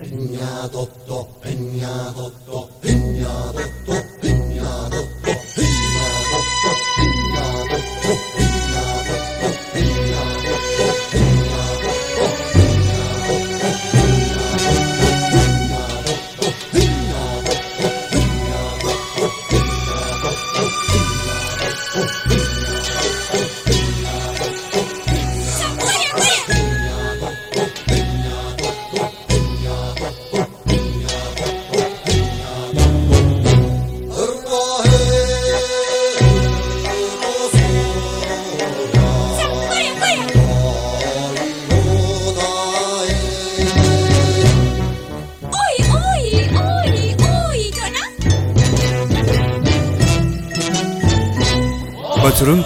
Peña Doctor, Peña Doctor.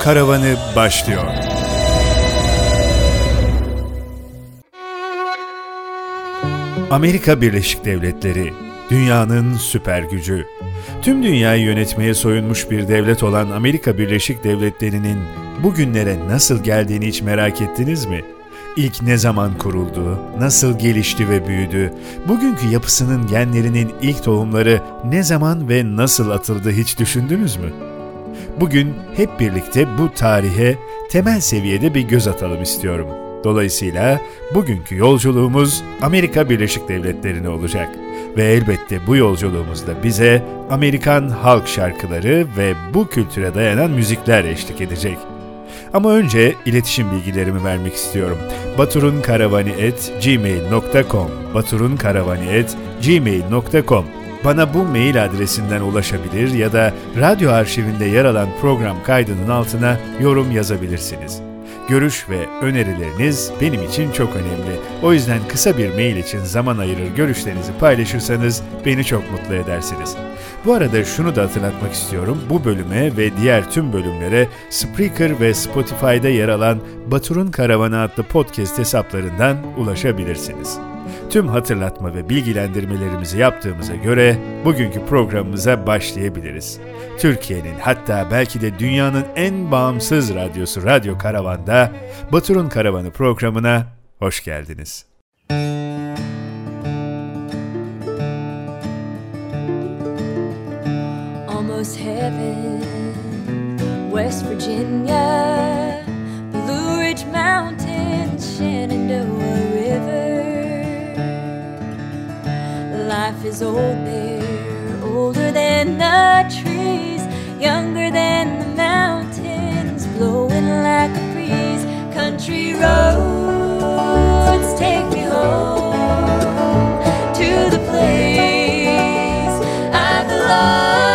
Karavanı başlıyor. Amerika Birleşik Devletleri, dünyanın süper gücü. Tüm dünyayı yönetmeye soyunmuş bir devlet olan Amerika Birleşik Devletleri'nin bugünlere nasıl geldiğini hiç merak ettiniz mi? İlk ne zaman kuruldu, nasıl gelişti ve büyüdü, bugünkü yapısının genlerinin ilk tohumları ne zaman ve nasıl atıldı hiç düşündünüz mü? Bugün hep birlikte bu tarihe temel seviyede bir göz atalım istiyorum. Dolayısıyla bugünkü yolculuğumuz Amerika Birleşik Devletleri'ne olacak. Ve elbette bu yolculuğumuzda bize Amerikan halk şarkıları ve bu kültüre dayanan müzikler eşlik edecek. Ama önce iletişim bilgilerimi vermek istiyorum. baturunkaravani.gmail.com baturunkaravani.gmail.com Bana bu mail adresinden ulaşabilir ya da radyo arşivinde yer alan program kaydının altına yorum yazabilirsiniz. Görüş ve önerileriniz benim için çok önemli. O yüzden kısa bir mail için zaman ayırır görüşlerinizi paylaşırsanız beni çok mutlu edersiniz. Bu arada şunu da hatırlatmak istiyorum. Bu bölüme ve diğer tüm bölümlere Spreaker ve Spotify'da yer alan Batur'un Karavanı adlı podcast hesaplarından ulaşabilirsiniz. Tüm hatırlatma ve bilgilendirmelerimizi yaptığımıza göre bugünkü programımıza başlayabiliriz. Türkiye'nin hatta belki de dünyanın en bağımsız radyosu Radyo Karavan'da Batur'un Karavanı programına hoş geldiniz. almost heaven. West Virginia, Is old there, older than the trees, younger than the mountains, blowing like a breeze. Country roads take me home to the place I belong,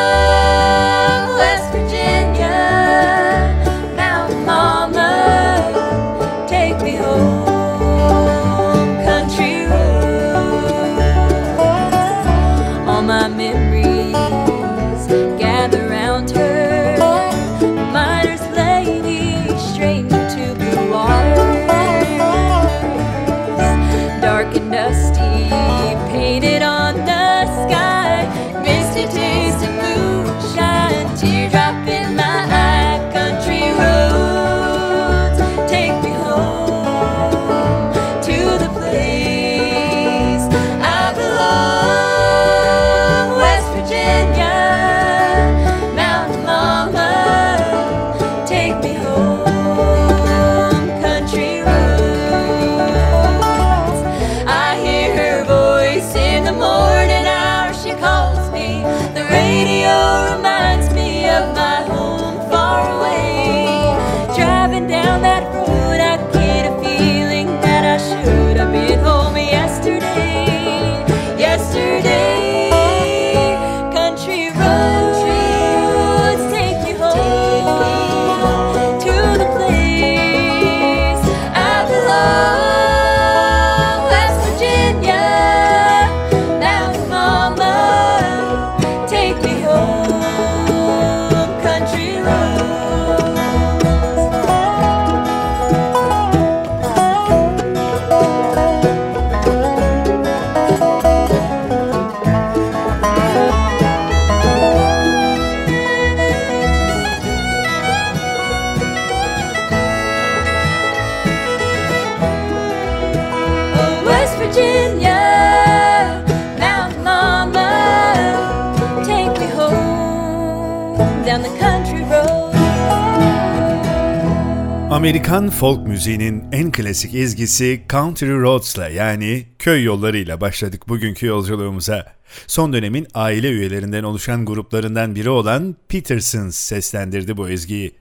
Amerikan folk müziğinin en klasik ezgisi Country Roads'la yani köy yollarıyla başladık bugünkü yolculuğumuza. Son dönemin aile üyelerinden oluşan gruplarından biri olan Petersons seslendirdi bu ezgiyi.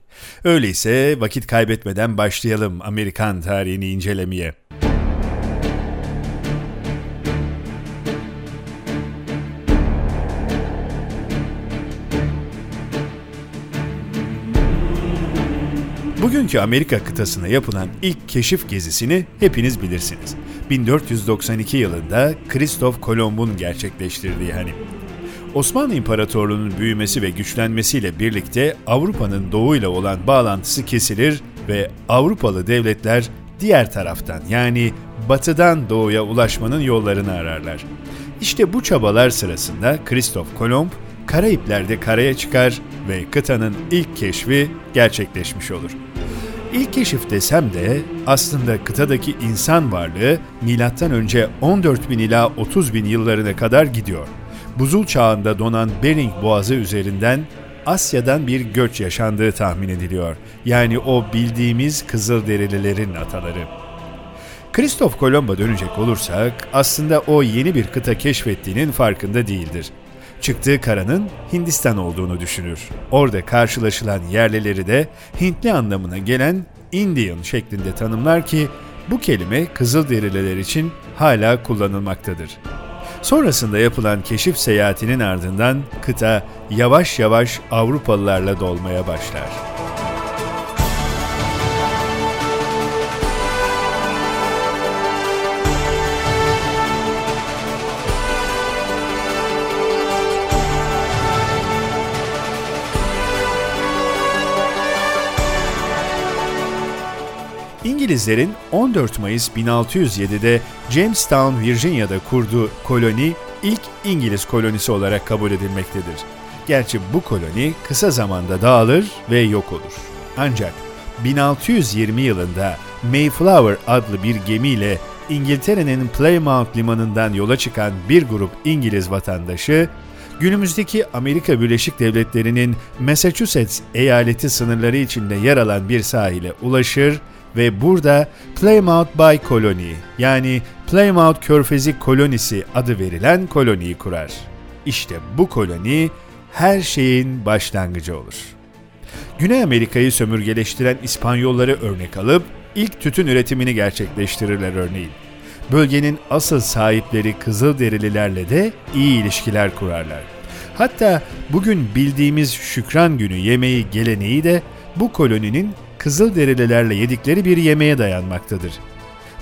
Öyleyse vakit kaybetmeden başlayalım Amerikan tarihini incelemeye. Bugünkü Amerika kıtasına yapılan ilk keşif gezisini hepiniz bilirsiniz. 1492 yılında Kristof Kolomb'un gerçekleştirdiği hani. Osmanlı İmparatorluğu'nun büyümesi ve güçlenmesiyle birlikte Avrupa'nın doğuyla olan bağlantısı kesilir ve Avrupalı devletler diğer taraftan yani batıdan doğuya ulaşmanın yollarını ararlar. İşte bu çabalar sırasında Kristof Kolomb Karayipler'de karaya çıkar ve kıtanın ilk keşfi gerçekleşmiş olur. İlk keşif desem de aslında kıtadaki insan varlığı M.Ö. 14 bin ila 30 bin yıllarına kadar gidiyor. Buzul çağında donan Bering Boğazı üzerinden Asya'dan bir göç yaşandığı tahmin ediliyor. Yani o bildiğimiz Kızılderililerin ataları. Kristof Kolomba dönecek olursak aslında o yeni bir kıta keşfettiğinin farkında değildir çıktığı karanın Hindistan olduğunu düşünür. Orada karşılaşılan yerlileri de Hintli anlamına gelen Indian şeklinde tanımlar ki bu kelime Kızılderililer için hala kullanılmaktadır. Sonrasında yapılan keşif seyahatinin ardından kıta yavaş yavaş Avrupalılarla dolmaya başlar. İngilizlerin 14 Mayıs 1607'de Jamestown, Virginia'da kurduğu koloni ilk İngiliz kolonisi olarak kabul edilmektedir. Gerçi bu koloni kısa zamanda dağılır ve yok olur. Ancak 1620 yılında Mayflower adlı bir gemiyle İngiltere'nin Plymouth limanından yola çıkan bir grup İngiliz vatandaşı günümüzdeki Amerika Birleşik Devletleri'nin Massachusetts eyaleti sınırları içinde yer alan bir sahile ulaşır ve burada Plymouth Bay Colony yani Plymouth Körfezi Kolonisi adı verilen koloniyi kurar. İşte bu koloni her şeyin başlangıcı olur. Güney Amerika'yı sömürgeleştiren İspanyolları örnek alıp ilk tütün üretimini gerçekleştirirler örneğin. Bölgenin asıl sahipleri Kızılderililerle de iyi ilişkiler kurarlar. Hatta bugün bildiğimiz Şükran Günü yemeği geleneği de bu koloninin Kızılderililerle yedikleri bir yemeğe dayanmaktadır.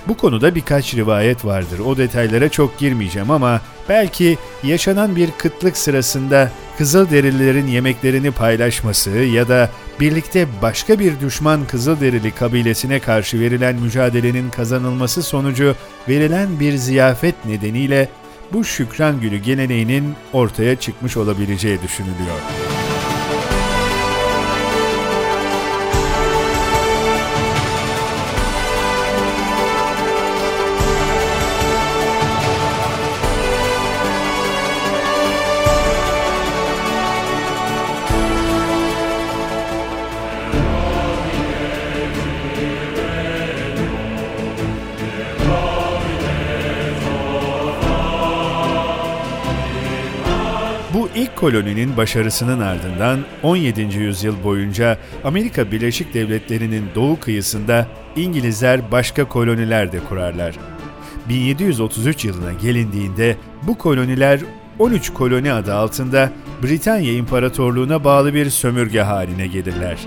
Bu konuda birkaç rivayet vardır. O detaylara çok girmeyeceğim ama belki yaşanan bir kıtlık sırasında Kızılderililerin yemeklerini paylaşması ya da birlikte başka bir düşman Kızılderili kabilesine karşı verilen mücadelenin kazanılması sonucu verilen bir ziyafet nedeniyle bu şükran günü geleneğinin ortaya çıkmış olabileceği düşünülüyor. Koloninin başarısının ardından 17. yüzyıl boyunca Amerika Birleşik Devletleri'nin doğu kıyısında İngilizler başka koloniler de kurarlar. 1733 yılına gelindiğinde bu koloniler 13 koloni adı altında Britanya İmparatorluğu'na bağlı bir sömürge haline gelirler.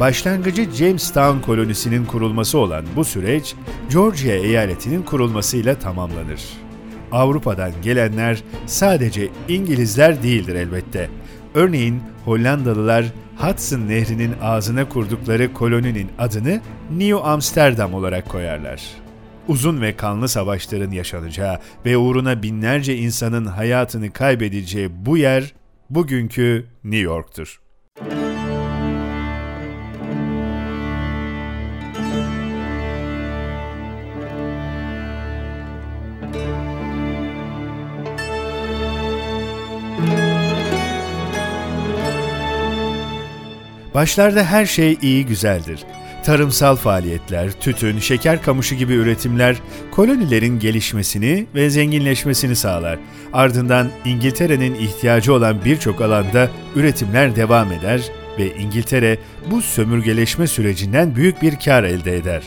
Başlangıcı Jamestown kolonisinin kurulması olan bu süreç, Georgia eyaletinin kurulmasıyla tamamlanır. Avrupa'dan gelenler sadece İngilizler değildir elbette. Örneğin Hollandalılar Hudson Nehri'nin ağzına kurdukları koloninin adını New Amsterdam olarak koyarlar. Uzun ve kanlı savaşların yaşanacağı ve uğruna binlerce insanın hayatını kaybedeceği bu yer bugünkü New York'tur. Başlarda her şey iyi güzeldir. Tarımsal faaliyetler, tütün, şeker kamışı gibi üretimler kolonilerin gelişmesini ve zenginleşmesini sağlar. Ardından İngiltere'nin ihtiyacı olan birçok alanda üretimler devam eder ve İngiltere bu sömürgeleşme sürecinden büyük bir kar elde eder.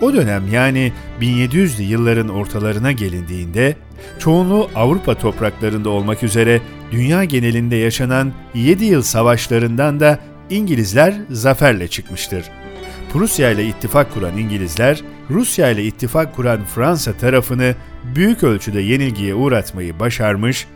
O dönem yani 1700'lü yılların ortalarına gelindiğinde çoğunluğu Avrupa topraklarında olmak üzere dünya genelinde yaşanan 7 yıl savaşlarından da İngilizler zaferle çıkmıştır. Prusya ile ittifak kuran İngilizler, Rusya ile ittifak kuran Fransa tarafını büyük ölçüde yenilgiye uğratmayı başarmış,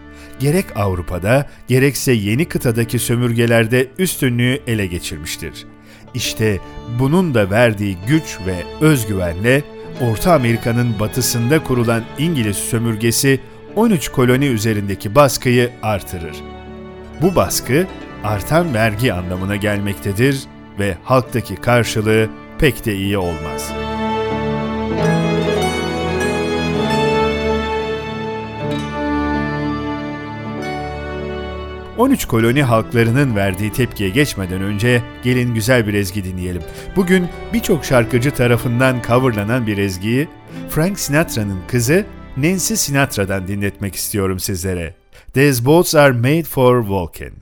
gerek Avrupa'da gerekse yeni kıtadaki sömürgelerde üstünlüğü ele geçirmiştir. İşte bunun da verdiği güç ve özgüvenle Orta Amerika'nın batısında kurulan İngiliz sömürgesi 13 koloni üzerindeki baskıyı artırır. Bu baskı artan vergi anlamına gelmektedir ve halktaki karşılığı pek de iyi olmaz. ...13 koloni halklarının verdiği tepkiye geçmeden önce gelin güzel bir ezgi dinleyelim. Bugün birçok şarkıcı tarafından coverlanan bir ezgiyi Frank Sinatra'nın kızı Nancy Sinatra'dan dinletmek istiyorum sizlere. These boats are made for walking.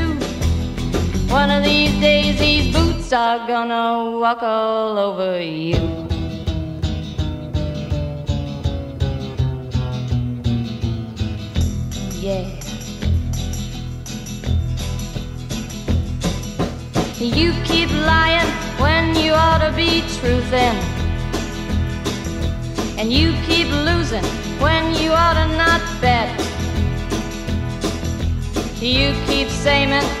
One of these days, these boots are gonna walk all over you. Yeah. You keep lying when you ought to be truthing. And you keep losing when you ought to not bet. You keep saying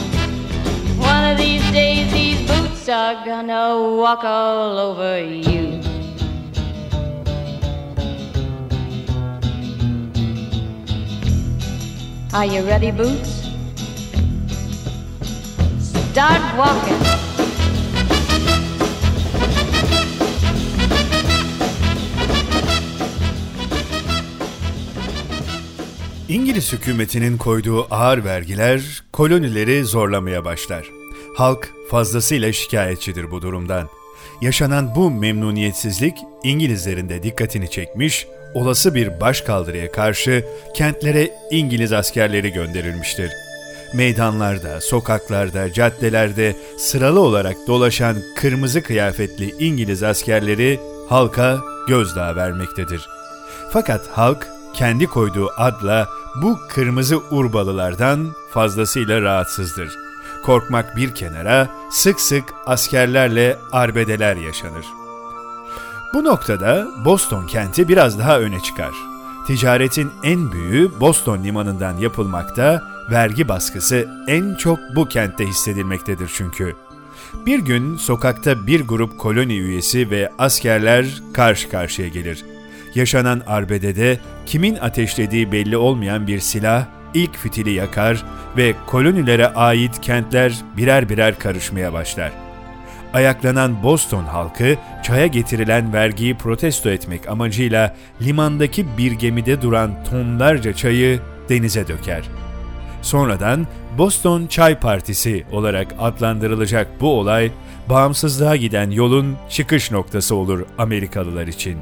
Of these days, these boots are gonna walk all over you. Are you ready, Boots? Start walking. İngiliz hükümetinin koyduğu ağır vergiler kolonileri zorlamaya başlar. Halk fazlasıyla şikayetçidir bu durumdan. Yaşanan bu memnuniyetsizlik İngilizlerin de dikkatini çekmiş, olası bir başkaldırıya karşı kentlere İngiliz askerleri gönderilmiştir. Meydanlarda, sokaklarda, caddelerde sıralı olarak dolaşan kırmızı kıyafetli İngiliz askerleri halka gözdağı vermektedir. Fakat halk kendi koyduğu adla bu kırmızı urbalılardan fazlasıyla rahatsızdır. Korkmak bir kenara sık sık askerlerle arbedeler yaşanır. Bu noktada Boston kenti biraz daha öne çıkar. Ticaretin en büyüğü Boston limanından yapılmakta, vergi baskısı en çok bu kentte hissedilmektedir çünkü. Bir gün sokakta bir grup koloni üyesi ve askerler karşı karşıya gelir. Yaşanan arbedede kimin ateşlediği belli olmayan bir silah ilk fitili yakar ve kolonilere ait kentler birer birer karışmaya başlar. Ayaklanan Boston halkı çaya getirilen vergiyi protesto etmek amacıyla limandaki bir gemide duran tonlarca çayı denize döker. Sonradan Boston Çay Partisi olarak adlandırılacak bu olay, bağımsızlığa giden yolun çıkış noktası olur Amerikalılar için.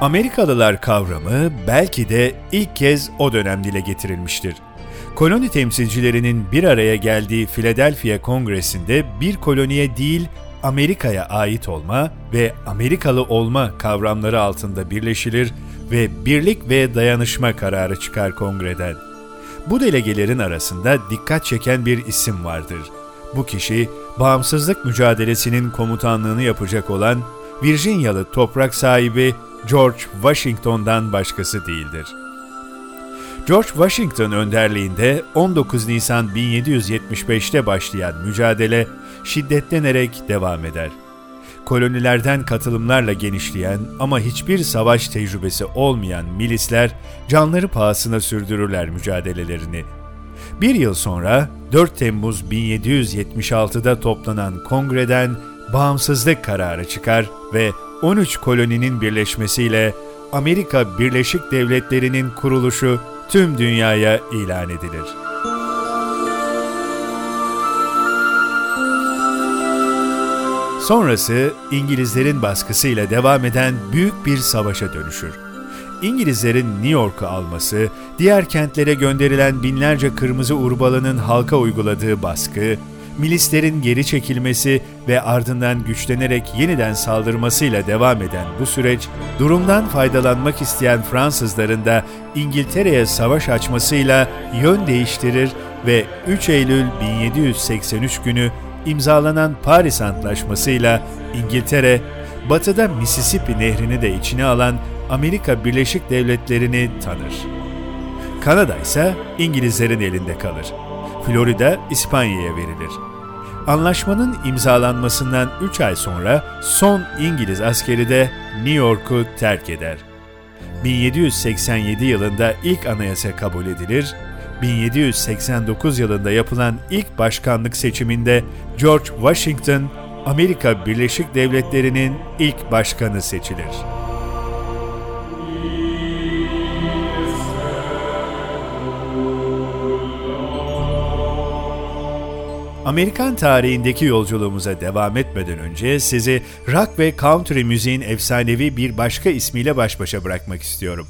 Amerikalılar kavramı belki de ilk kez o dönem dile getirilmiştir. Koloni temsilcilerinin bir araya geldiği Philadelphia Kongresi'nde bir koloniye değil Amerika'ya ait olma ve Amerikalı olma kavramları altında birleşilir ve birlik ve dayanışma kararı çıkar kongreden. Bu delegelerin arasında dikkat çeken bir isim vardır. Bu kişi bağımsızlık mücadelesinin komutanlığını yapacak olan Virginialı toprak sahibi George Washington'dan başkası değildir. George Washington önderliğinde 19 Nisan 1775'te başlayan mücadele şiddetlenerek devam eder. Kolonilerden katılımlarla genişleyen ama hiçbir savaş tecrübesi olmayan milisler canları pahasına sürdürürler mücadelelerini. Bir yıl sonra 4 Temmuz 1776'da toplanan kongreden bağımsızlık kararı çıkar ve 13 koloninin birleşmesiyle Amerika Birleşik Devletleri'nin kuruluşu tüm dünyaya ilan edilir. Sonrası İngilizlerin baskısıyla devam eden büyük bir savaşa dönüşür. İngilizlerin New York'u alması, diğer kentlere gönderilen binlerce kırmızı urbalının halka uyguladığı baskı, milislerin geri çekilmesi ve ardından güçlenerek yeniden saldırmasıyla devam eden bu süreç, durumdan faydalanmak isteyen Fransızların da İngiltere'ye savaş açmasıyla yön değiştirir ve 3 Eylül 1783 günü imzalanan Paris Antlaşması'yla İngiltere, batıda Mississippi nehrini de içine alan Amerika Birleşik Devletleri'ni tanır. Kanada ise İngilizlerin elinde kalır. Florida İspanya'ya verilir. Anlaşmanın imzalanmasından 3 ay sonra son İngiliz askeri de New York'u terk eder. 1787 yılında ilk anayasa kabul edilir 1789 yılında yapılan ilk başkanlık seçiminde George Washington, Amerika Birleşik Devletleri'nin ilk başkanı seçilir. Amerikan tarihindeki yolculuğumuza devam etmeden önce sizi rock ve country müziğin efsanevi bir başka ismiyle baş başa bırakmak istiyorum.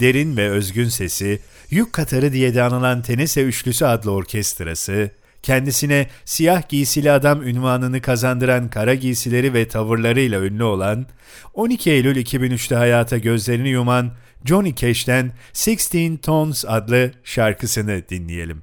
Derin ve özgün sesi, Yük Katarı diye de anılan Tenese Üçlüsü adlı orkestrası, kendisine siyah giysili adam ünvanını kazandıran kara giysileri ve tavırlarıyla ünlü olan, 12 Eylül 2003'te hayata gözlerini yuman Johnny Cash'ten 16 Tons adlı şarkısını dinleyelim.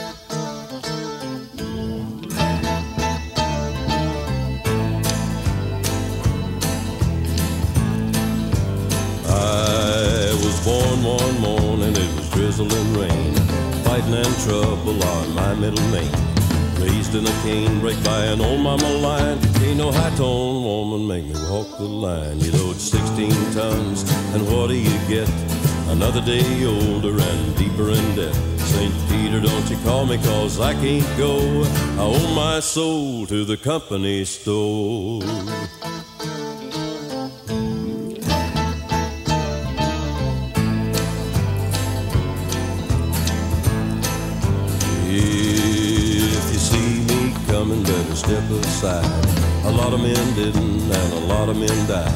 And trouble on my middle name. Raised in a canebrake by an old mama lion. Ain't no high tone woman make me walk the line. You load 16 tons, and what do you get? Another day older and deeper in debt. St. Peter, don't you call me, cause I can't go. I owe my soul to the company store. Coming, better step aside. A lot of men didn't, and a lot of men died.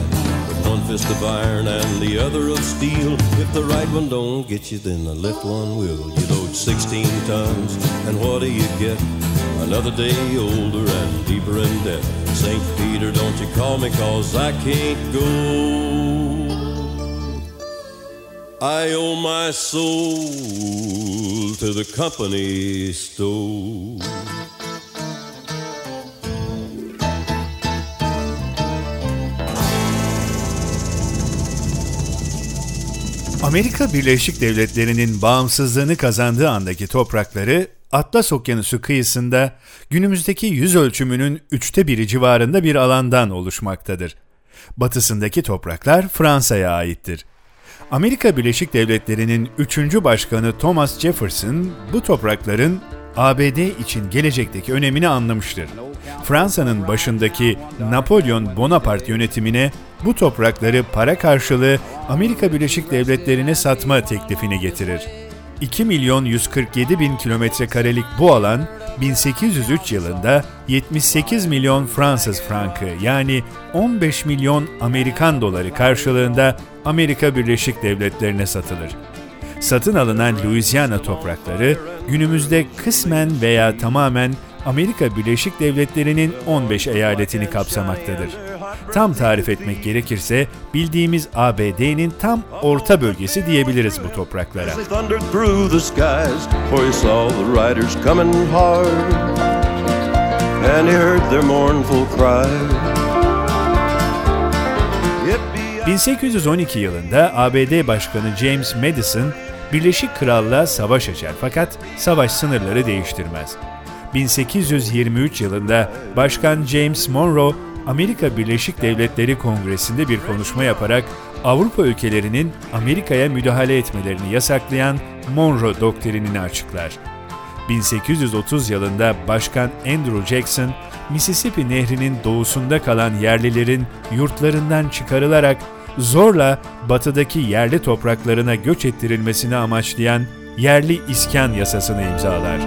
With one fist of iron and the other of steel. If the right one don't get you, then the left one will. You load 16 tons, and what do you get? Another day older and deeper in debt. St. Peter, don't you call me, cause I can't go. I owe my soul to the company store. Amerika Birleşik Devletleri'nin bağımsızlığını kazandığı andaki toprakları Atlas Okyanusu kıyısında günümüzdeki yüz ölçümünün üçte biri civarında bir alandan oluşmaktadır. Batısındaki topraklar Fransa'ya aittir. Amerika Birleşik Devletleri'nin 3. Başkanı Thomas Jefferson bu toprakların ABD için gelecekteki önemini anlamıştır. Fransa'nın başındaki Napolyon Bonaparte yönetimine bu toprakları para karşılığı Amerika Birleşik Devletleri'ne satma teklifini getirir. 2 milyon 147 bin kilometre karelik bu alan 1803 yılında 78 milyon Fransız frankı yani 15 milyon Amerikan doları karşılığında Amerika Birleşik Devletleri'ne satılır. Satın alınan Louisiana toprakları günümüzde kısmen veya tamamen Amerika Birleşik Devletleri'nin 15 eyaletini kapsamaktadır. Tam tarif etmek gerekirse bildiğimiz ABD'nin tam orta bölgesi diyebiliriz bu topraklara. As they thundered through the skies, for he saw the riders coming hard, and he heard their mournful cry. Yippee- 1812 yılında ABD Başkanı James Madison Birleşik Krallığa savaş açar fakat savaş sınırları değiştirmez. 1823 yılında Başkan James Monroe Amerika Birleşik Devletleri Kongresi'nde bir konuşma yaparak Avrupa ülkelerinin Amerika'ya müdahale etmelerini yasaklayan Monroe doktrinini açıklar. 1830 yılında Başkan Andrew Jackson, Mississippi Nehri'nin doğusunda kalan yerlilerin yurtlarından çıkarılarak zorla batıdaki yerli topraklarına göç ettirilmesini amaçlayan yerli iskan yasasını imzalar.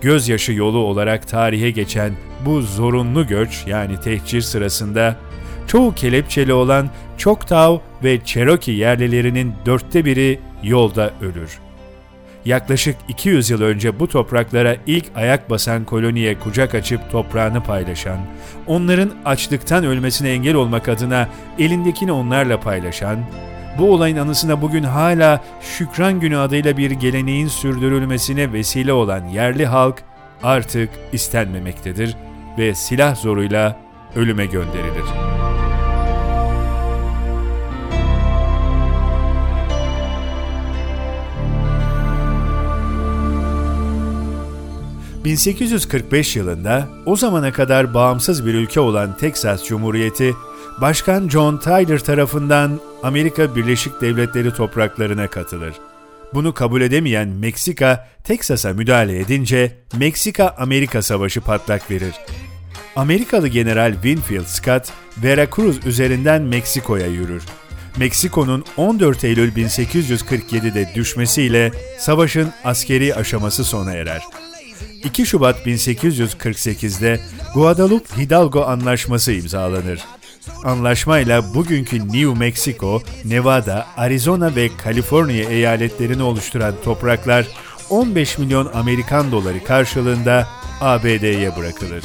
Gözyaşı yolu olarak tarihe geçen bu zorunlu göç yani tehcir sırasında çoğu kelepçeli olan Choctaw ve Cherokee yerlilerinin dörtte biri yolda ölür. Yaklaşık 200 yıl önce bu topraklara ilk ayak basan koloniye kucak açıp toprağını paylaşan, onların açlıktan ölmesine engel olmak adına elindekini onlarla paylaşan, bu olayın anısına bugün hala Şükran Günü adıyla bir geleneğin sürdürülmesine vesile olan yerli halk artık istenmemektedir ve silah zoruyla ölüme gönderilir. ...1845 yılında o zamana kadar bağımsız bir ülke olan Teksas Cumhuriyeti, Başkan John Tyler tarafından Amerika Birleşik Devletleri topraklarına katılır. Bunu kabul edemeyen Meksika, Teksas'a müdahale edince Meksika-Amerika Savaşı patlak verir. Amerikalı General Winfield Scott, Veracruz üzerinden Meksiko'ya yürür. Meksiko'nun 14 Eylül 1847'de düşmesiyle savaşın askeri aşaması sona erer. 2 Şubat 1848'de Guadalupe Hidalgo Anlaşması imzalanır. Anlaşmayla bugünkü New Mexico, Nevada, Arizona ve Kaliforniya eyaletlerini oluşturan topraklar 15 milyon Amerikan doları karşılığında ABD'ye bırakılır.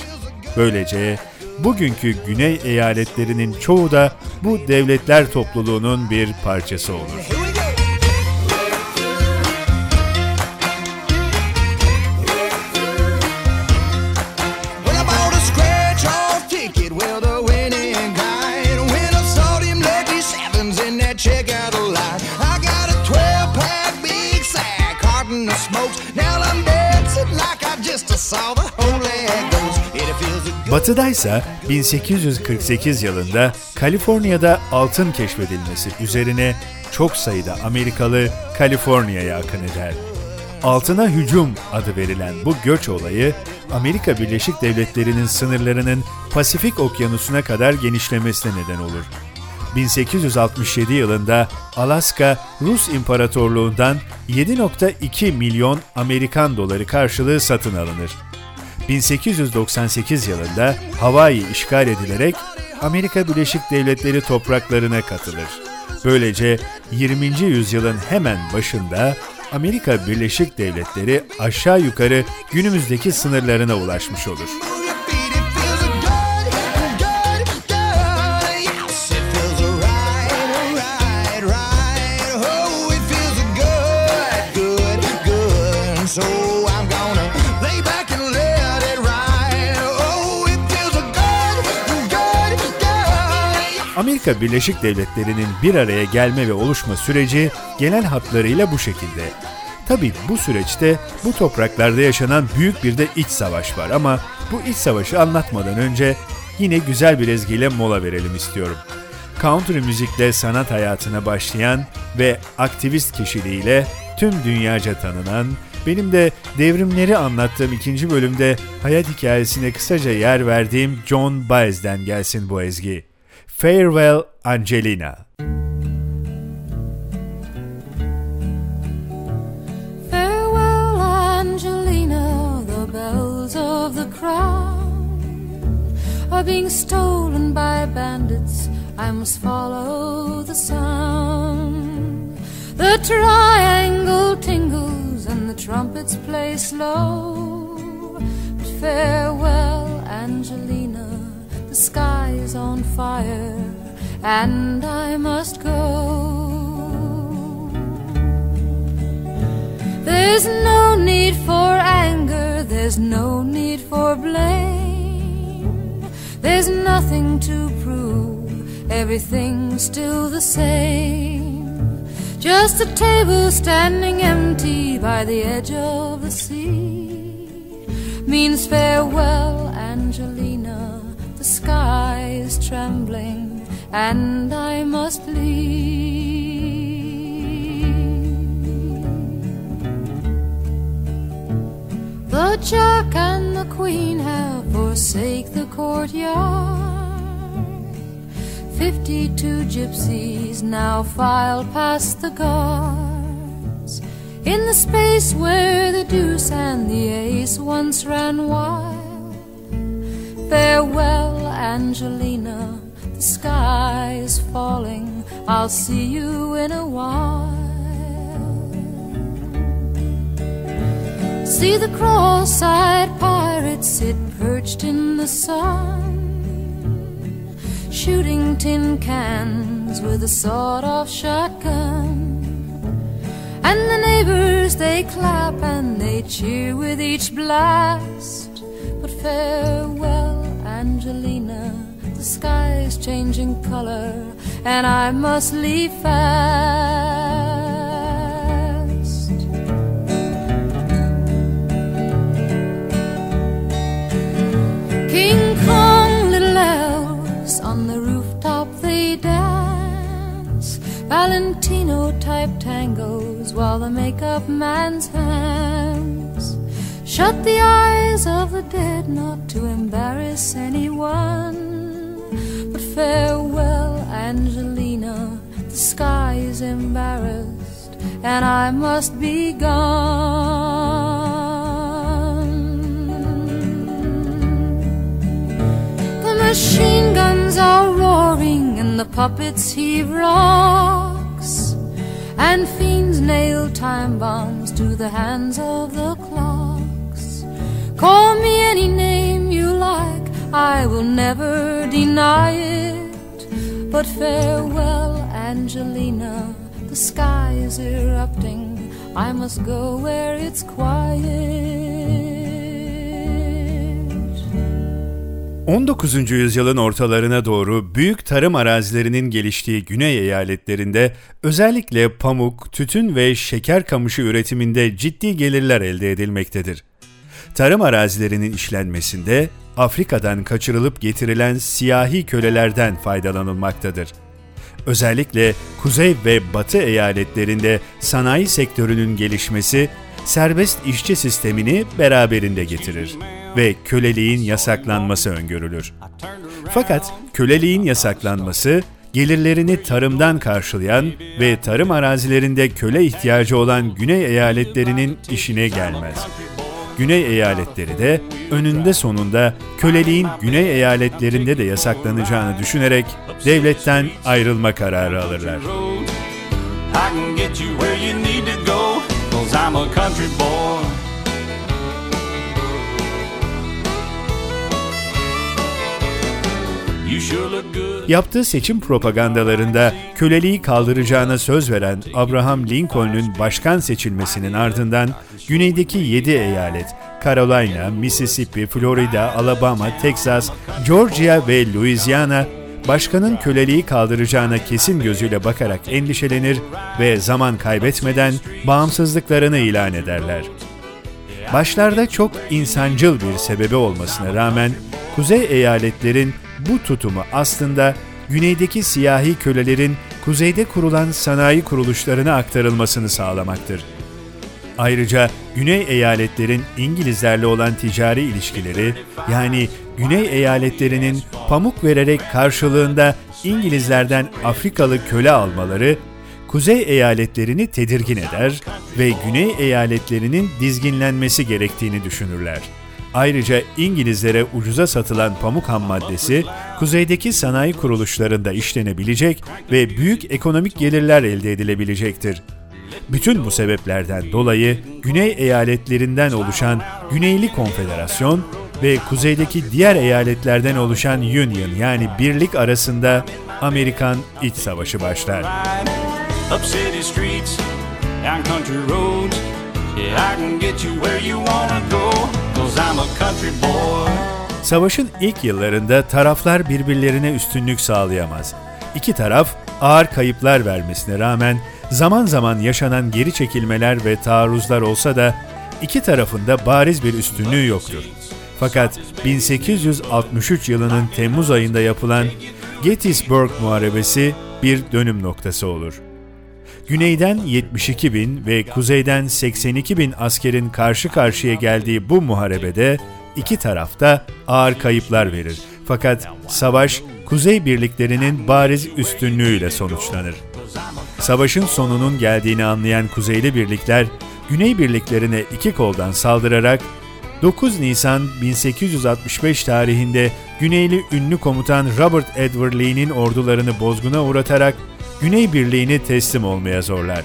Böylece bugünkü güney eyaletlerinin çoğu da bu devletler topluluğunun bir parçası olur. Batıdaysa 1848 yılında Kaliforniya'da altın keşfedilmesi üzerine çok sayıda Amerikalı Kaliforniya'ya akın eder. Altına hücum adı verilen bu göç olayı Amerika Birleşik Devletleri'nin sınırlarının Pasifik Okyanusu'na kadar genişlemesine neden olur. 1867 yılında Alaska Rus İmparatorluğundan 7.2 milyon Amerikan doları karşılığı satın alınır. 1898 yılında Hawaii işgal edilerek Amerika Birleşik Devletleri topraklarına katılır. Böylece 20. yüzyılın hemen başında Amerika Birleşik Devletleri aşağı yukarı günümüzdeki sınırlarına ulaşmış olur. Amerika Birleşik Devletleri'nin bir araya gelme ve oluşma süreci genel hatlarıyla bu şekilde. Tabi bu süreçte bu topraklarda yaşanan büyük bir de iç savaş var ama bu iç savaşı anlatmadan önce yine güzel bir ezgiyle mola verelim istiyorum. Country müzikle sanat hayatına başlayan ve aktivist kişiliğiyle tüm dünyaca tanınan, benim de devrimleri anlattığım ikinci bölümde hayat hikayesine kısaca yer verdiğim John Baez'den gelsin bu ezgi. Farewell Angelina. Farewell, Angelina, the bells of the crown are being stolen by bandits. I must follow the sound. The triangle tingles and the trumpets play slow. But farewell, Angelina, the sky is on fire and I must go. There's no need for anger, there's no need for blame. There's nothing to prove, everything's still the same. Just a table standing empty by the edge of the sea means farewell, Angelina. The sky is trembling and I must leave. The Jack and the Queen have forsake the courtyard. Fifty-two gypsies now file past the guards in the space where the deuce and the ace once ran wild. Farewell, Angelina, the sky is falling. I'll see you in a while. See the cross-eyed pirates sit perched in the sun, shooting tin cans with a sawed-off shotgun. And the neighbors they clap and they cheer with each blast. But farewell, Angelina, the sky is changing color, and I must leave fast. King Kong, little elves on the rooftop they dance. Valentino type tangos while the makeup man's hands shut the eyes of the dead not to embarrass anyone. But farewell, Angelina, the sky is embarrassed and I must be gone. The machine guns are roaring and the puppets heave rocks. And fiends nail time bombs to the hands of the clocks. Call me any name you like, I will never deny it. But farewell, Angelina, the sky is erupting. I must go where it's quiet. 19. yüzyılın ortalarına doğru büyük tarım arazilerinin geliştiği güney eyaletlerinde özellikle pamuk, tütün ve şeker kamışı üretiminde ciddi gelirler elde edilmektedir. Tarım arazilerinin işlenmesinde Afrika'dan kaçırılıp getirilen siyahi kölelerden faydalanılmaktadır. Özellikle kuzey ve batı eyaletlerinde sanayi sektörünün gelişmesi serbest işçi sistemini beraberinde getirir ve köleliğin yasaklanması öngörülür. Fakat köleliğin yasaklanması gelirlerini tarımdan karşılayan ve tarım arazilerinde köle ihtiyacı olan güney eyaletlerinin işine gelmez. Güney eyaletleri de önünde sonunda köleliğin güney eyaletlerinde de yasaklanacağını düşünerek devletten ayrılma kararı alırlar. I can get you where you need to go, cause I'm a country boy. Yaptığı seçim propagandalarında köleliği kaldıracağına söz veren Abraham Lincoln'un başkan seçilmesinin ardından güneydeki 7 eyalet Carolina, Mississippi, Florida, Alabama, Texas, Georgia ve Louisiana başkanın köleliği kaldıracağına kesin gözüyle bakarak endişelenir ve zaman kaybetmeden bağımsızlıklarını ilan ederler. Başlarda çok insancıl bir sebebi olmasına rağmen kuzey eyaletlerin bu tutumu aslında güneydeki siyahi kölelerin kuzeyde kurulan sanayi kuruluşlarına aktarılmasını sağlamaktır. Ayrıca Güney eyaletlerin İngilizlerle olan ticari ilişkileri, yani Güney eyaletlerinin pamuk vererek karşılığında İngilizlerden Afrikalı köle almaları, Kuzey eyaletlerini tedirgin eder ve Güney eyaletlerinin dizginlenmesi gerektiğini düşünürler. Ayrıca İngilizlere ucuza satılan pamuk ham maddesi, kuzeydeki sanayi kuruluşlarında işlenebilecek ve büyük ekonomik gelirler elde edilebilecektir. Bütün bu sebeplerden dolayı Güney eyaletlerinden oluşan Güneyli Konfederasyon ve kuzeydeki diğer eyaletlerden oluşan Union yani birlik arasında Amerikan İç Savaşı başlar. Up Savaşın ilk yıllarında taraflar birbirlerine üstünlük sağlayamaz. İki taraf ağır kayıplar vermesine rağmen zaman zaman yaşanan geri çekilmeler ve taarruzlar olsa da iki tarafında bariz bir üstünlüğü yoktur. Fakat 1863 yılının Temmuz ayında yapılan Gettysburg Muharebesi bir dönüm noktası olur. Güneyden 72 bin ve kuzeyden 82 bin askerin karşı karşıya geldiği bu muharebede iki tarafta ağır kayıplar verir. Fakat savaş kuzey birliklerinin bariz üstünlüğüyle sonuçlanır. Savaşın sonunun geldiğini anlayan kuzeyli birlikler, güney birliklerine iki koldan saldırarak 9 Nisan 1865 tarihinde Güneyli ünlü komutan Robert Edward Lee'nin ordularını bozguna uğratarak Güney Birliği'ni teslim olmaya zorlar.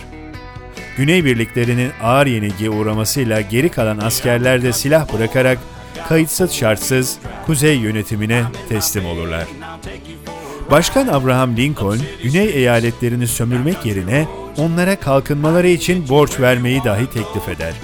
Güney birliklerinin ağır yenilgiye uğramasıyla geri kalan askerler de silah bırakarak kayıtsız şartsız Kuzey yönetimine teslim olurlar. Başkan Abraham Lincoln, Güney eyaletlerini sömürmek yerine onlara kalkınmaları için borç vermeyi dahi teklif eder.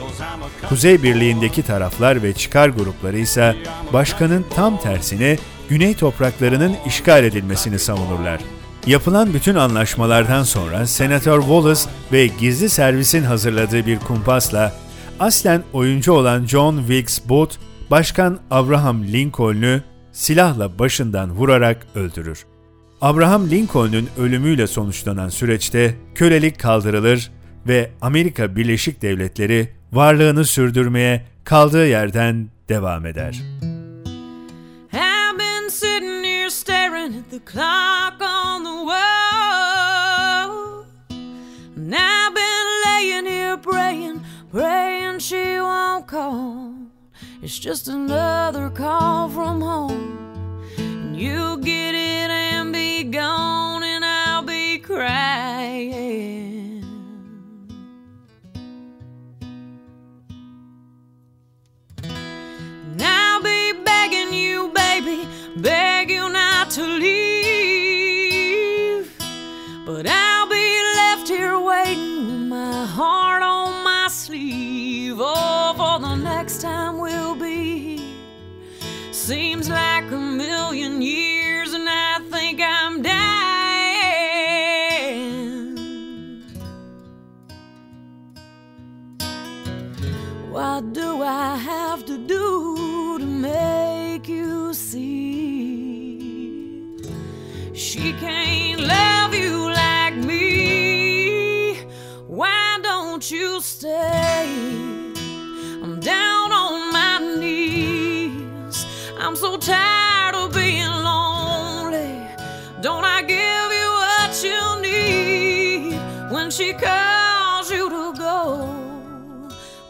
Kuzey Birliği'ndeki taraflar ve çıkar grupları ise başkanın tam tersine Güney topraklarının işgal edilmesini savunurlar. Yapılan bütün anlaşmalardan sonra Senatör Wallace ve gizli servisin hazırladığı bir kumpasla aslen oyuncu olan John Wilkes Booth, Başkan Abraham Lincoln'u silahla başından vurarak öldürür. Abraham Lincoln'un ölümüyle sonuçlanan süreçte kölelik kaldırılır ve Amerika Birleşik Devletleri varlığını sürdürmeye kaldığı yerden devam eder. Staring at the clock on the wall. And I've been laying here praying, praying she won't call. It's just another call from home. And you'll get it and be gone, and I'll be crying. Baby, beg you not to leave. But I'll be left here waiting with my heart on my sleeve. Oh, for the next time we'll be here. Seems like a million years,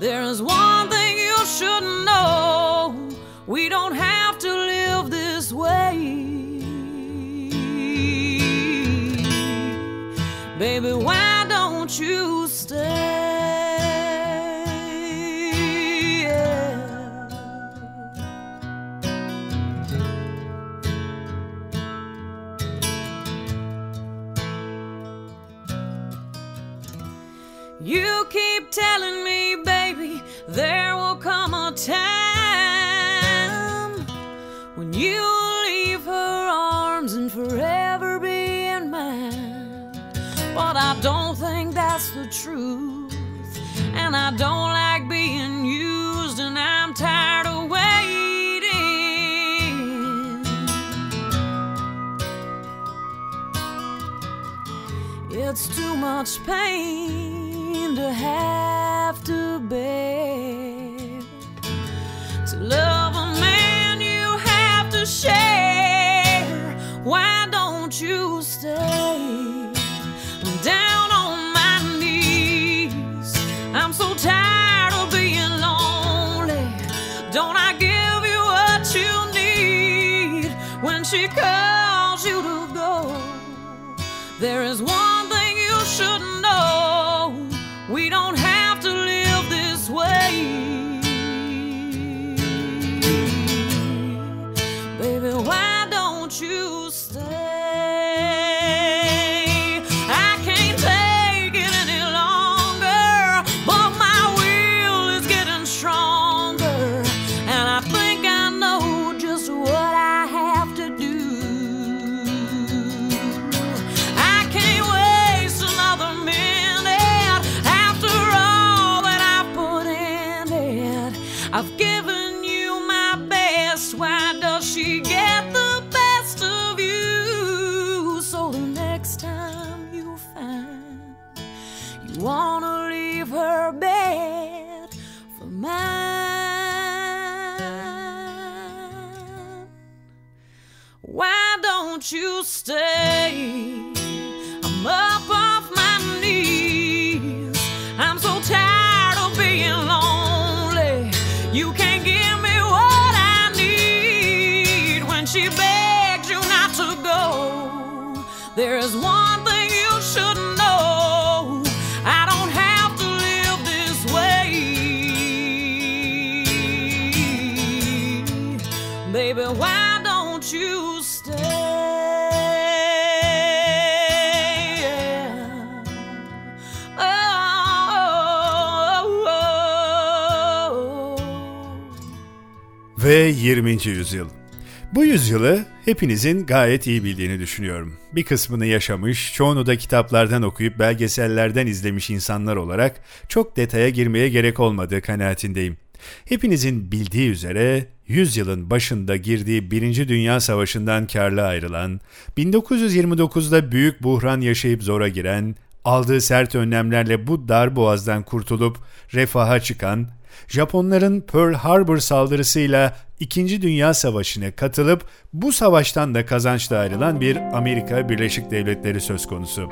There's one don't like being used, and I'm tired of waiting. It's too much pain to have to bear. She calls you to go? There is one stay? Ve 20. yüzyıl. Bu yüzyılı hepinizin gayet iyi bildiğini düşünüyorum. Bir kısmını yaşamış, çoğunu da kitaplardan okuyup belgesellerden izlemiş insanlar olarak çok detaya girmeye gerek olmadığı kanaatindeyim. Hepinizin bildiği üzere yüzyılın başında girdiği Birinci Dünya Savaşı'ndan karlı ayrılan, 1929'da büyük buhran yaşayıp zora giren, aldığı sert önlemlerle bu dar boğazdan kurtulup refaha çıkan, Japonların Pearl Harbor saldırısıyla İkinci Dünya Savaşı'na katılıp bu savaştan da kazançla ayrılan bir Amerika Birleşik Devletleri söz konusu.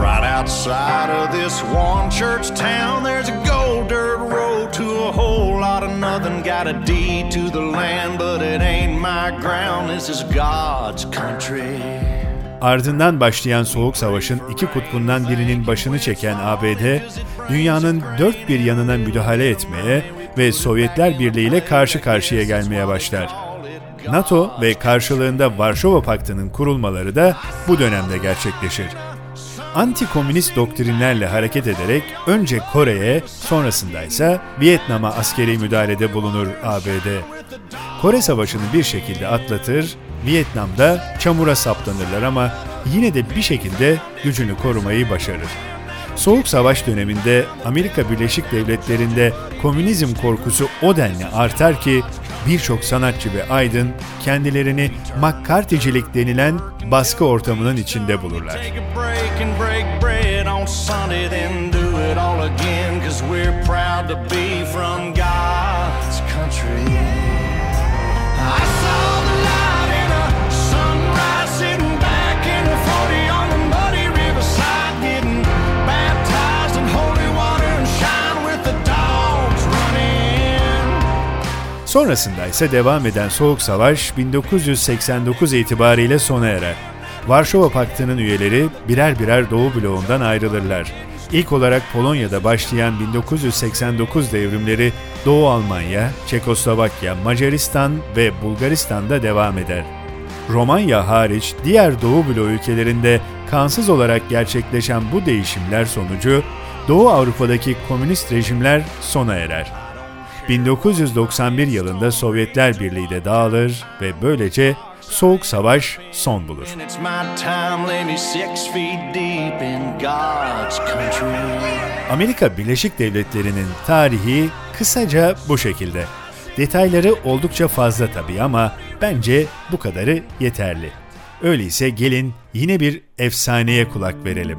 Right outside of this one church town, Ardından başlayan Soğuk Savaş'ın iki kutbundan birinin başını çeken ABD, dünyanın dört bir yanına müdahale etmeye ve Sovyetler Birliği ile karşı karşıya gelmeye başlar. NATO ve karşılığında Varşova Paktı'nın kurulmaları da bu dönemde gerçekleşir. anti-komünist doktrinlerle hareket ederek önce Kore'ye, sonrasında ise Vietnam'a askeri müdahalede bulunur ABD. Kore Savaşı'nı bir şekilde atlatır, Vietnam'da çamura saplanırlar ama yine de bir şekilde gücünü korumayı başarır. Soğuk Savaş döneminde Amerika Birleşik Devletleri'nde komünizm korkusu o denli artar ki birçok sanatçı ve aydın kendilerini McCarthy'cilik denilen baskı ortamının içinde bulurlar. I Sonrasında ise devam eden Soğuk Savaş 1989 itibariyle sona erer. Varşova Paktı'nın üyeleri birer birer Doğu bloğundan ayrılırlar. İlk olarak Polonya'da başlayan 1989 devrimleri Doğu Almanya, Çekoslovakya, Macaristan ve Bulgaristan'da devam eder. Romanya hariç diğer Doğu bloğu ülkelerinde kansız olarak gerçekleşen bu değişimler sonucu Doğu Avrupa'daki komünist rejimler sona erer. 1991 yılında Sovyetler Birliği de dağılır ve böylece Soğuk Savaş son bulur. Amerika Birleşik Devletleri'nin tarihi kısaca bu şekilde. Detayları oldukça fazla tabii ama bence bu kadarı yeterli. Öyleyse gelin yine bir efsaneye kulak verelim.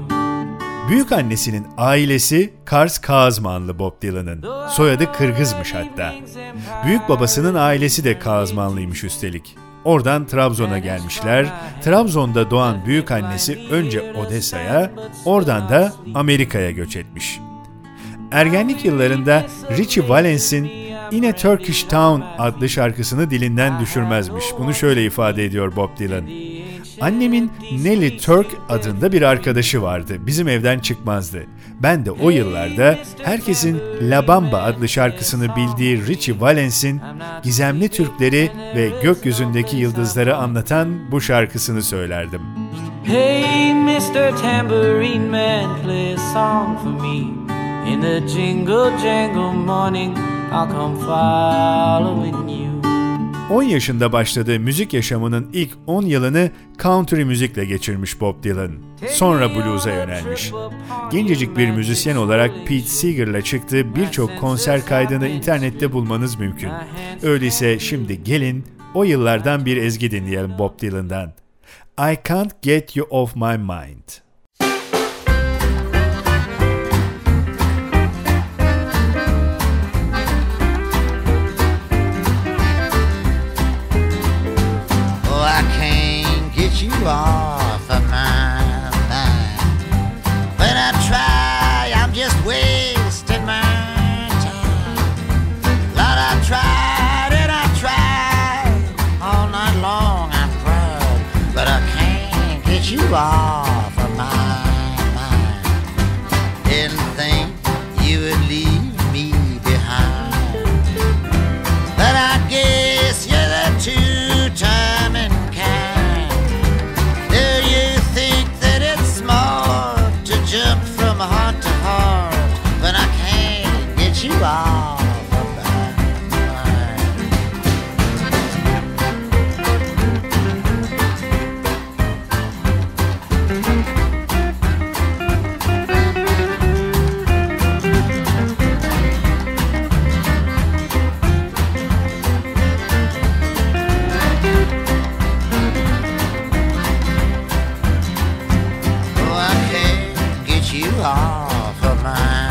Büyük annesinin ailesi Kars Kağızmanlı Bob Dylan'ın. Soyadı Kırgızmış hatta. Büyük babasının ailesi de Kağızmanlıymış üstelik. Oradan Trabzon'a gelmişler. Trabzon'da doğan büyük annesi önce Odessa'ya, oradan da Amerika'ya göç etmiş. Ergenlik yıllarında Richie Valens'in In a Turkish Town adlı şarkısını dilinden düşürmezmiş. Bunu şöyle ifade ediyor Bob Dylan. Annemin Nelly Turk adında bir arkadaşı vardı. Bizim evden çıkmazdı. Ben de o yıllarda herkesin La Bamba adlı şarkısını bildiği Richie Valens'in gizemli Türkleri ve gökyüzündeki yıldızları anlatan bu şarkısını söylerdim. Hey Mr. Tambourine Man play a song for me In the jingle jangle morning I'll come following you 10 yaşında başladığı müzik yaşamının ilk 10 yılını country müzikle geçirmiş Bob Dylan. Sonra blues'a yönelmiş. Gencecik bir müzisyen olarak Pete Seeger'la çıktığı birçok konser kaydını internette bulmanız mümkün. Öyleyse şimdi gelin o yıllardan bir ezgi dinleyelim Bob Dylan'dan. I Can't Get You Off My Mind. Off off of my mind. You believe that a true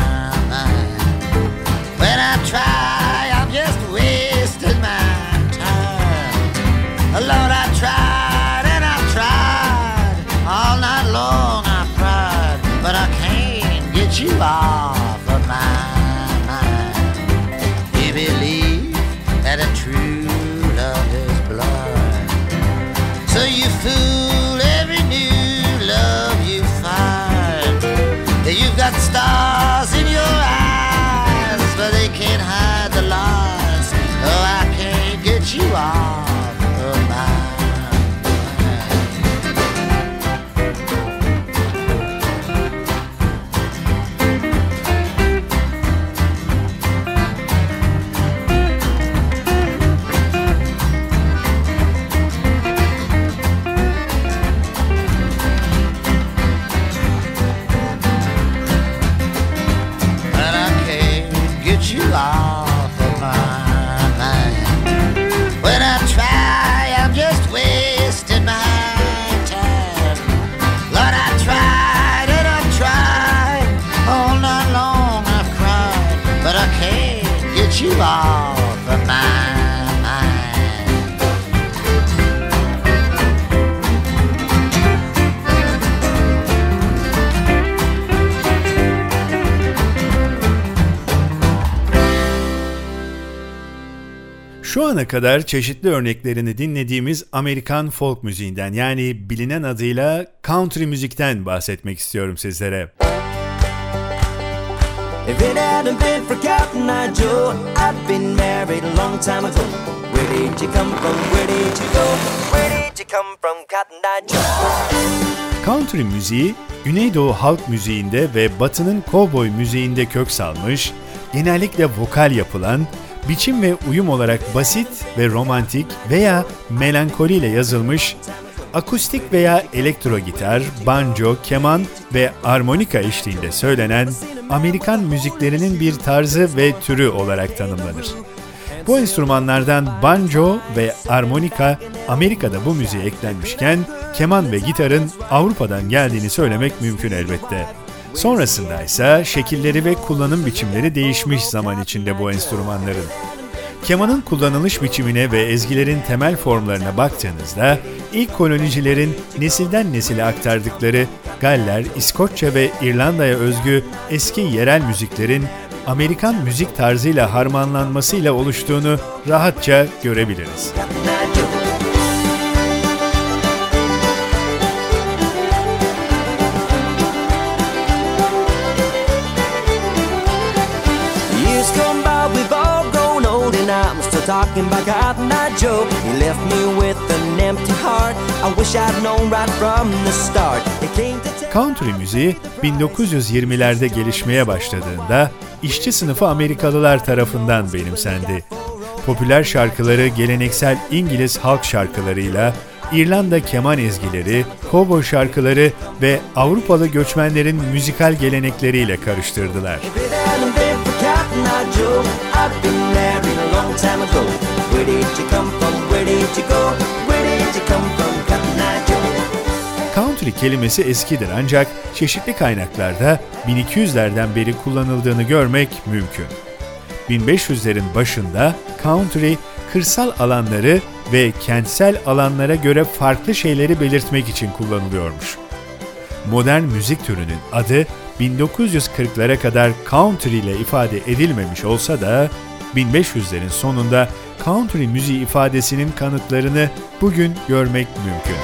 ana kadar çeşitli örneklerini dinlediğimiz Amerikan folk müziğinden yani bilinen adıyla country müzikten bahsetmek istiyorum sizlere. If it hadn't been for Eye Joe, I'd been married a long time ago. Where did you come from? Where did you go? Where did you come from, Eye Joe? Country müziği, Güneydoğu halk müziğinde ve Batı'nın kovboy müziğinde kök salmış, genellikle vokal yapılan, biçim ve uyum olarak basit ve romantik veya melankoliyle yazılmış, akustik veya elektro gitar, banjo, keman ve armonika eşliğinde söylenen Amerikan müziklerinin bir tarzı ve türü olarak tanımlanır. Bu enstrümanlardan banjo ve armonika Amerika'da bu müziğe eklenmişken keman ve gitarın Avrupa'dan geldiğini söylemek mümkün elbette. Sonrasında ise şekilleri ve kullanım biçimleri değişmiş zaman içinde bu enstrümanların. Kemanın kullanılış biçimine ve ezgilerin temel formlarına baktığınızda ilk kolonicilerin nesilden nesile aktardıkları Galler, İskoçya ve İrlanda'ya özgü eski yerel müziklerin Amerikan müzik tarzıyla harmanlanmasıyla oluştuğunu rahatça görebiliriz. Talking about Cotton Eye Joe. He left me with an empty heart. I wish I'd known right from the start. Country müziği 1920'lerde gelişmeye başladığında işçi sınıfı Amerikalılar tarafından benimsendi. Popüler şarkıları geleneksel İngiliz halk şarkılarıyla, İrlanda keman ezgileri, kovboy şarkıları ve Avrupalı göçmenlerin müzikal gelenekleriyle karıştırdılar. Country kelimesi eskidir ancak çeşitli kaynaklarda 1200'lerden beri kullanıldığını görmek mümkün. 1500'lerin başında country kırsal alanları ve kentsel alanlara göre farklı şeyleri belirtmek için kullanılıyormuş. Modern müzik türünün adı 1940'lara kadar country ile ifade edilmemiş olsa da 1500'lerin sonunda country müziği ifadesinin kanıtlarını bugün görmek mümkün.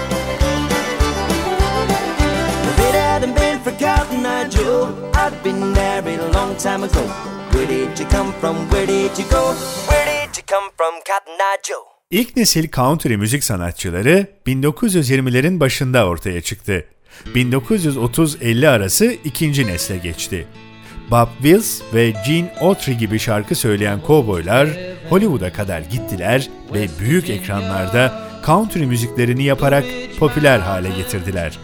İlk nesil country müzik sanatçıları 1920'lerin başında ortaya çıktı. 1930-50 arası ikinci nesle geçti. Bob Wills ve Gene Autry gibi şarkı söyleyen kovboylar Hollywood'a kadar gittiler ve büyük ekranlarda country müziklerini yaparak popüler hale getirdiler.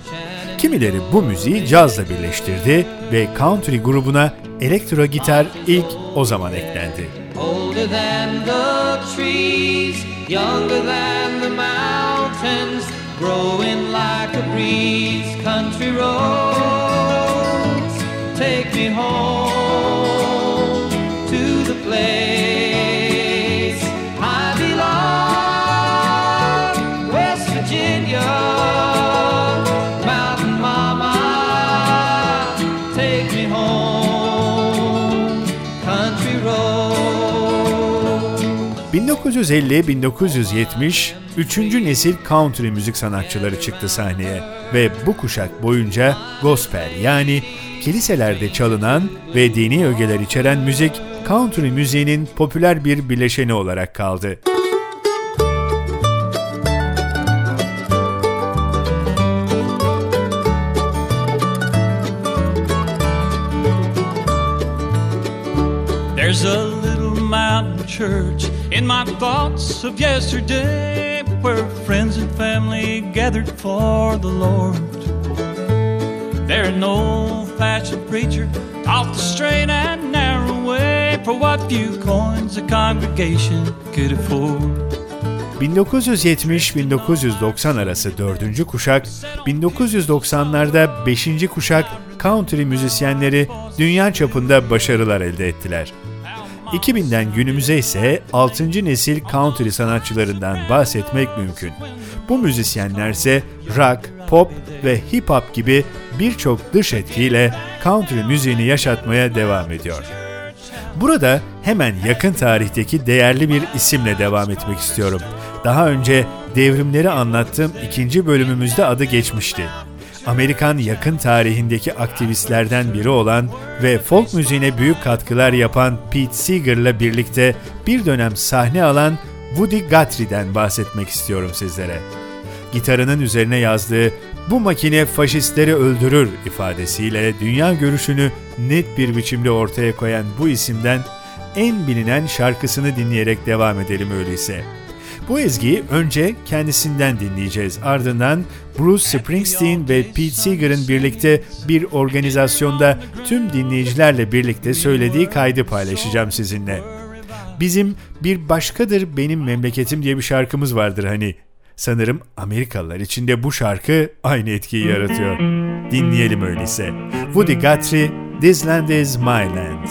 Kimileri bu müziği cazla birleştirdi ve country grubuna elektro gitar ilk o zaman eklendi. Older than the trees, younger than the mountains, growing like a breeze, country roads, take me home 1950-1970 üçüncü nesil country müzik sanatçıları çıktı sahneye ve bu kuşak boyunca gospel yani kiliselerde çalınan ve dini ögeler içeren müzik country müziğinin popüler bir bileşeni olarak kaldı. There's a little mountain church in my thoughts of yesterday where friends and family gathered for the Lord. There no old-fashioned preacher off the straight and narrow way for what few coins the congregation could afford. 1970-1990 arası 4. kuşak, 1990'larda 5. kuşak country müzisyenleri dünya çapında başarılar elde ettiler. 2000'den günümüze ise 6. nesil country sanatçılarından bahsetmek mümkün. Bu müzisyenler ise rock, pop ve hip hop gibi birçok dış etkiyle country müziğini yaşatmaya devam ediyor. Burada hemen yakın tarihteki değerli bir isimle devam etmek istiyorum. Daha önce devrimleri anlattığım ikinci bölümümüzde adı geçmişti. Amerikan yakın tarihindeki aktivistlerden biri olan ve folk müziğine büyük katkılar yapan Pete Seeger'la birlikte bir dönem sahne alan Woody Guthrie'den bahsetmek istiyorum sizlere. Gitarının üzerine yazdığı bu makine faşistleri öldürür ifadesiyle dünya görüşünü net bir biçimde ortaya koyan bu isimden en bilinen şarkısını dinleyerek devam edelim öyleyse. Bu ezgiyi önce kendisinden dinleyeceğiz. Ardından Bruce Springsteen ve Pete Seeger'ın birlikte bir organizasyonda tüm dinleyicilerle birlikte söylediği kaydı paylaşacağım sizinle. Bizim Bir Başkadır Benim Memleketim diye bir şarkımız vardır hani. Sanırım Amerikalılar için de bu şarkı aynı etkiyi yaratıyor. Dinleyelim öyleyse. Woody Guthrie, This Land Is My Land.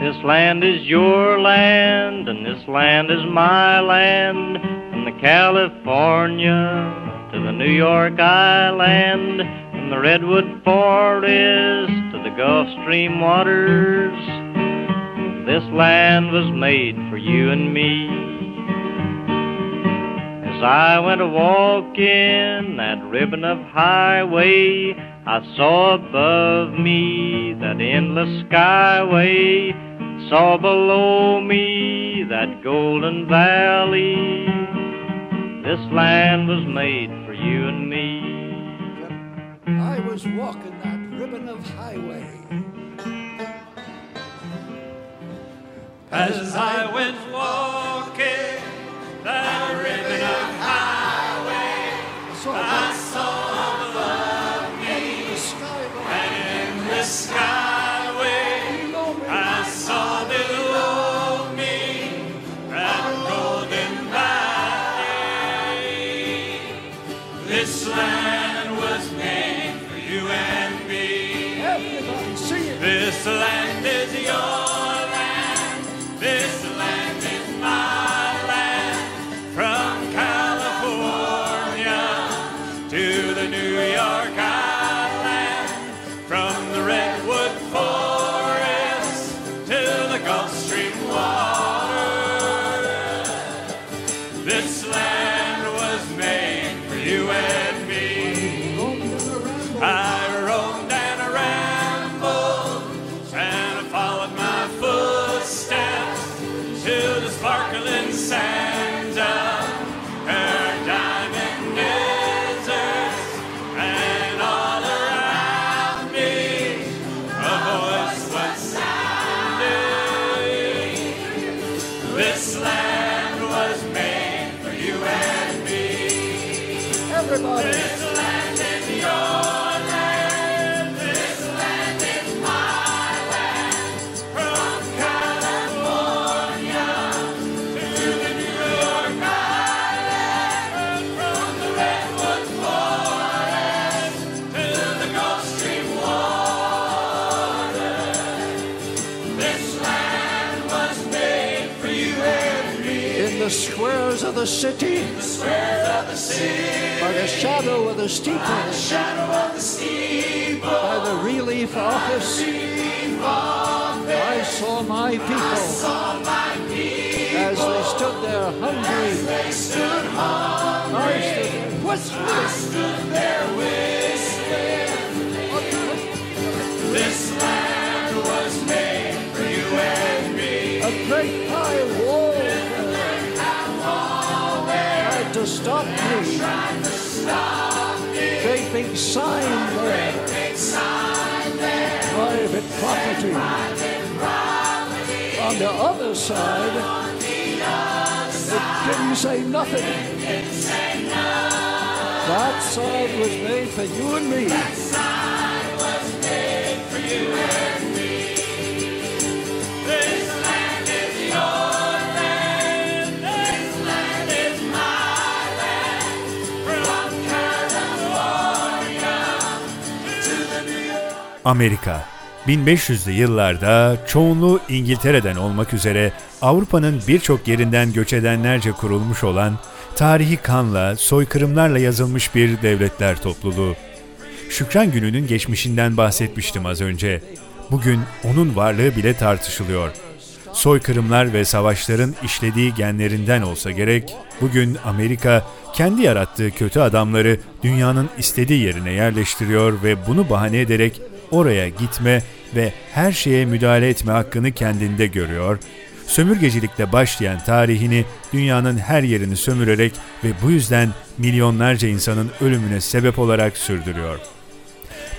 This land is your land, and this land is my land. From the California to the New York Island, from the Redwood Forest to the Gulf Stream waters. This land was made for you and me. As I went a walking that ribbon of highway, I saw above me that endless skyway, saw below me that golden valley. This land was made for you and me. I was walking that ribbon of highway. As I went walking that ribbon of highway, shadow of the Shadow of the steeple. by the relief office, I saw my people Saw my people as they stood there hungry. they stood hungry. I stood there whistling. Stood big sign there. Big sign there. Private property. On the other side, it didn't say nothing. That sign was made for you and me. This Amerika 1500'lü yıllarda çoğunluğu İngiltere'den olmak üzere Avrupa'nın birçok yerinden göç edenlerce kurulmuş olan, tarihi kanla, soykırımlarla yazılmış bir devletler topluluğu. Şükran Günü'nün geçmişinden bahsetmiştim az önce. Bugün onun varlığı bile tartışılıyor. soykırımlar ve savaşların işlediği genlerinden olsa gerek, bugün Amerika kendi yarattığı kötü adamları dünyanın istediği yerine yerleştiriyor ve bunu bahane ederek oraya gitme ve her şeye müdahale etme hakkını kendinde görüyor. Sömürgecilikle başlayan tarihini dünyanın her yerini sömürerek ve bu yüzden milyonlarca insanın ölümüne sebep olarak sürdürüyor.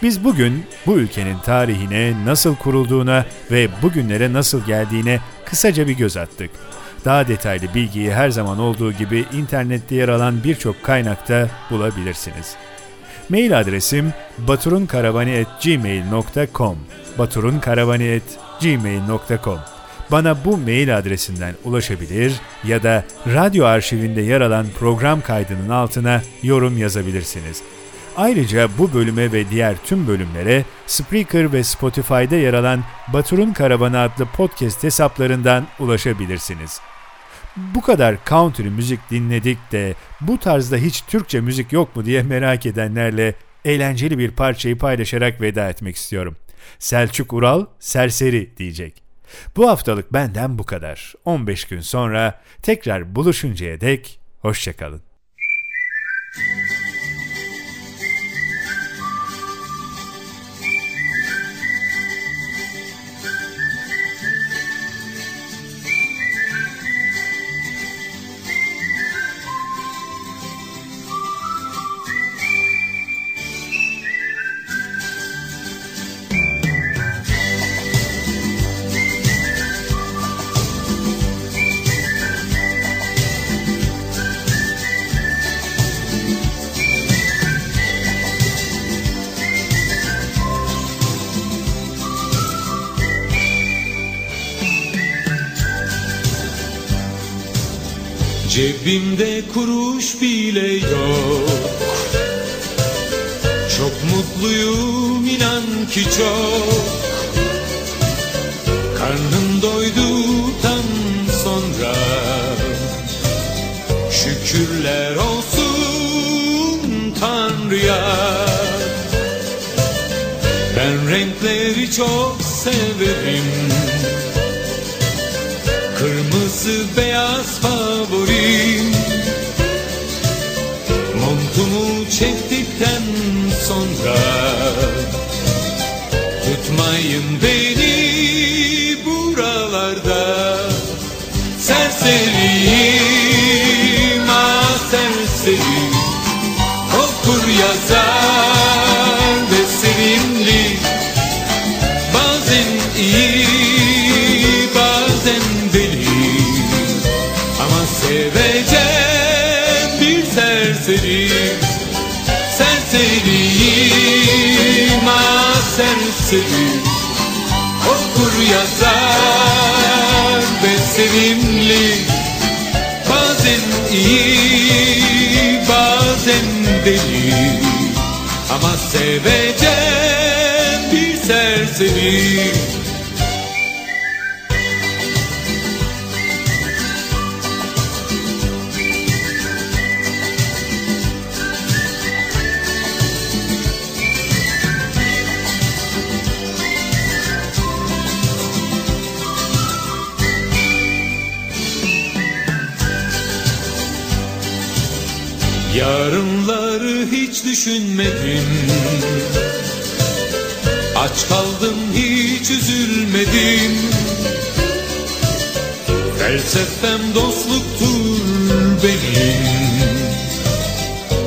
Biz bugün bu ülkenin tarihine nasıl kurulduğuna ve bugünlere nasıl geldiğine kısaca bir göz attık. Daha detaylı bilgiyi her zaman olduğu gibi internette yer alan birçok kaynakta bulabilirsiniz. Mail adresim baturunkaravani.gmail.com baturunkaravani.gmail.com Bana bu mail adresinden ulaşabilir ya da radyo arşivinde yer alan program kaydının altına yorum yazabilirsiniz. Ayrıca bu bölüme ve diğer tüm bölümlere Spreaker ve Spotify'da yer alan Batur'un Karavanı adlı podcast hesaplarından ulaşabilirsiniz. Bu kadar country müzik dinledik de bu tarzda hiç Türkçe müzik yok mu diye merak edenlerle eğlenceli bir parçayı paylaşarak veda etmek istiyorum. Selçuk Ural serseri diyecek. Bu haftalık benden bu kadar. 15 gün sonra tekrar buluşuncaya dek hoşçakalın. Cebimde kuruş bile yok. Çok mutluyum inan ki çok. Karnım doyduktan sonra. Şükürler olsun Tanrı'ya. Ben renkleri çok severim. Kırmızı beyaz favorim seveceğim bir serseri. Yarınları hiç düşünmedim Aç kaldım hiç üzülmedim. Felsefem dostluktur benim.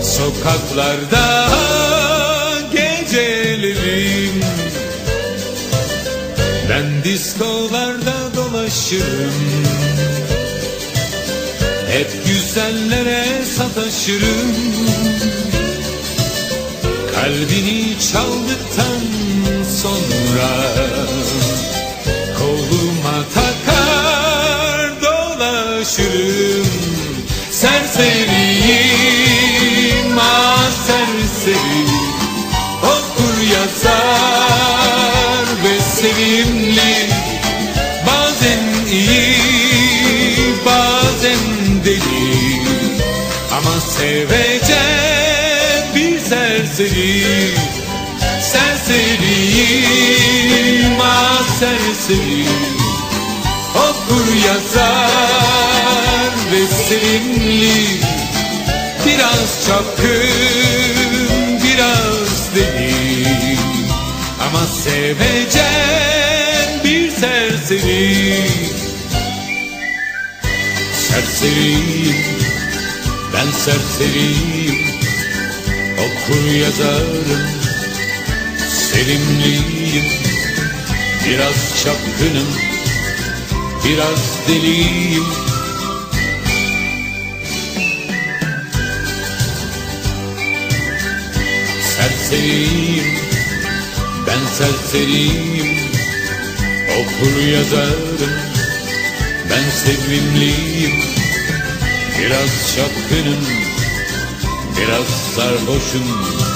Sokaklarda gecelerim. Ben diskolarda dolaşırım. Hep güzellere sataşırım Kalbini çaldıktan sonra Okur okur yazar ve sevimli. Biraz çapkın, biraz deli Ama sevecen bir serseri. Serseriyim, ben serseriyim. Okur yazarım, sevimliyim Biraz çapkınım, biraz deliyim. Serseriyim, ben serseriyim. Okur yazarım, ben sevimliyim. Biraz çapkınım, biraz sarhoşum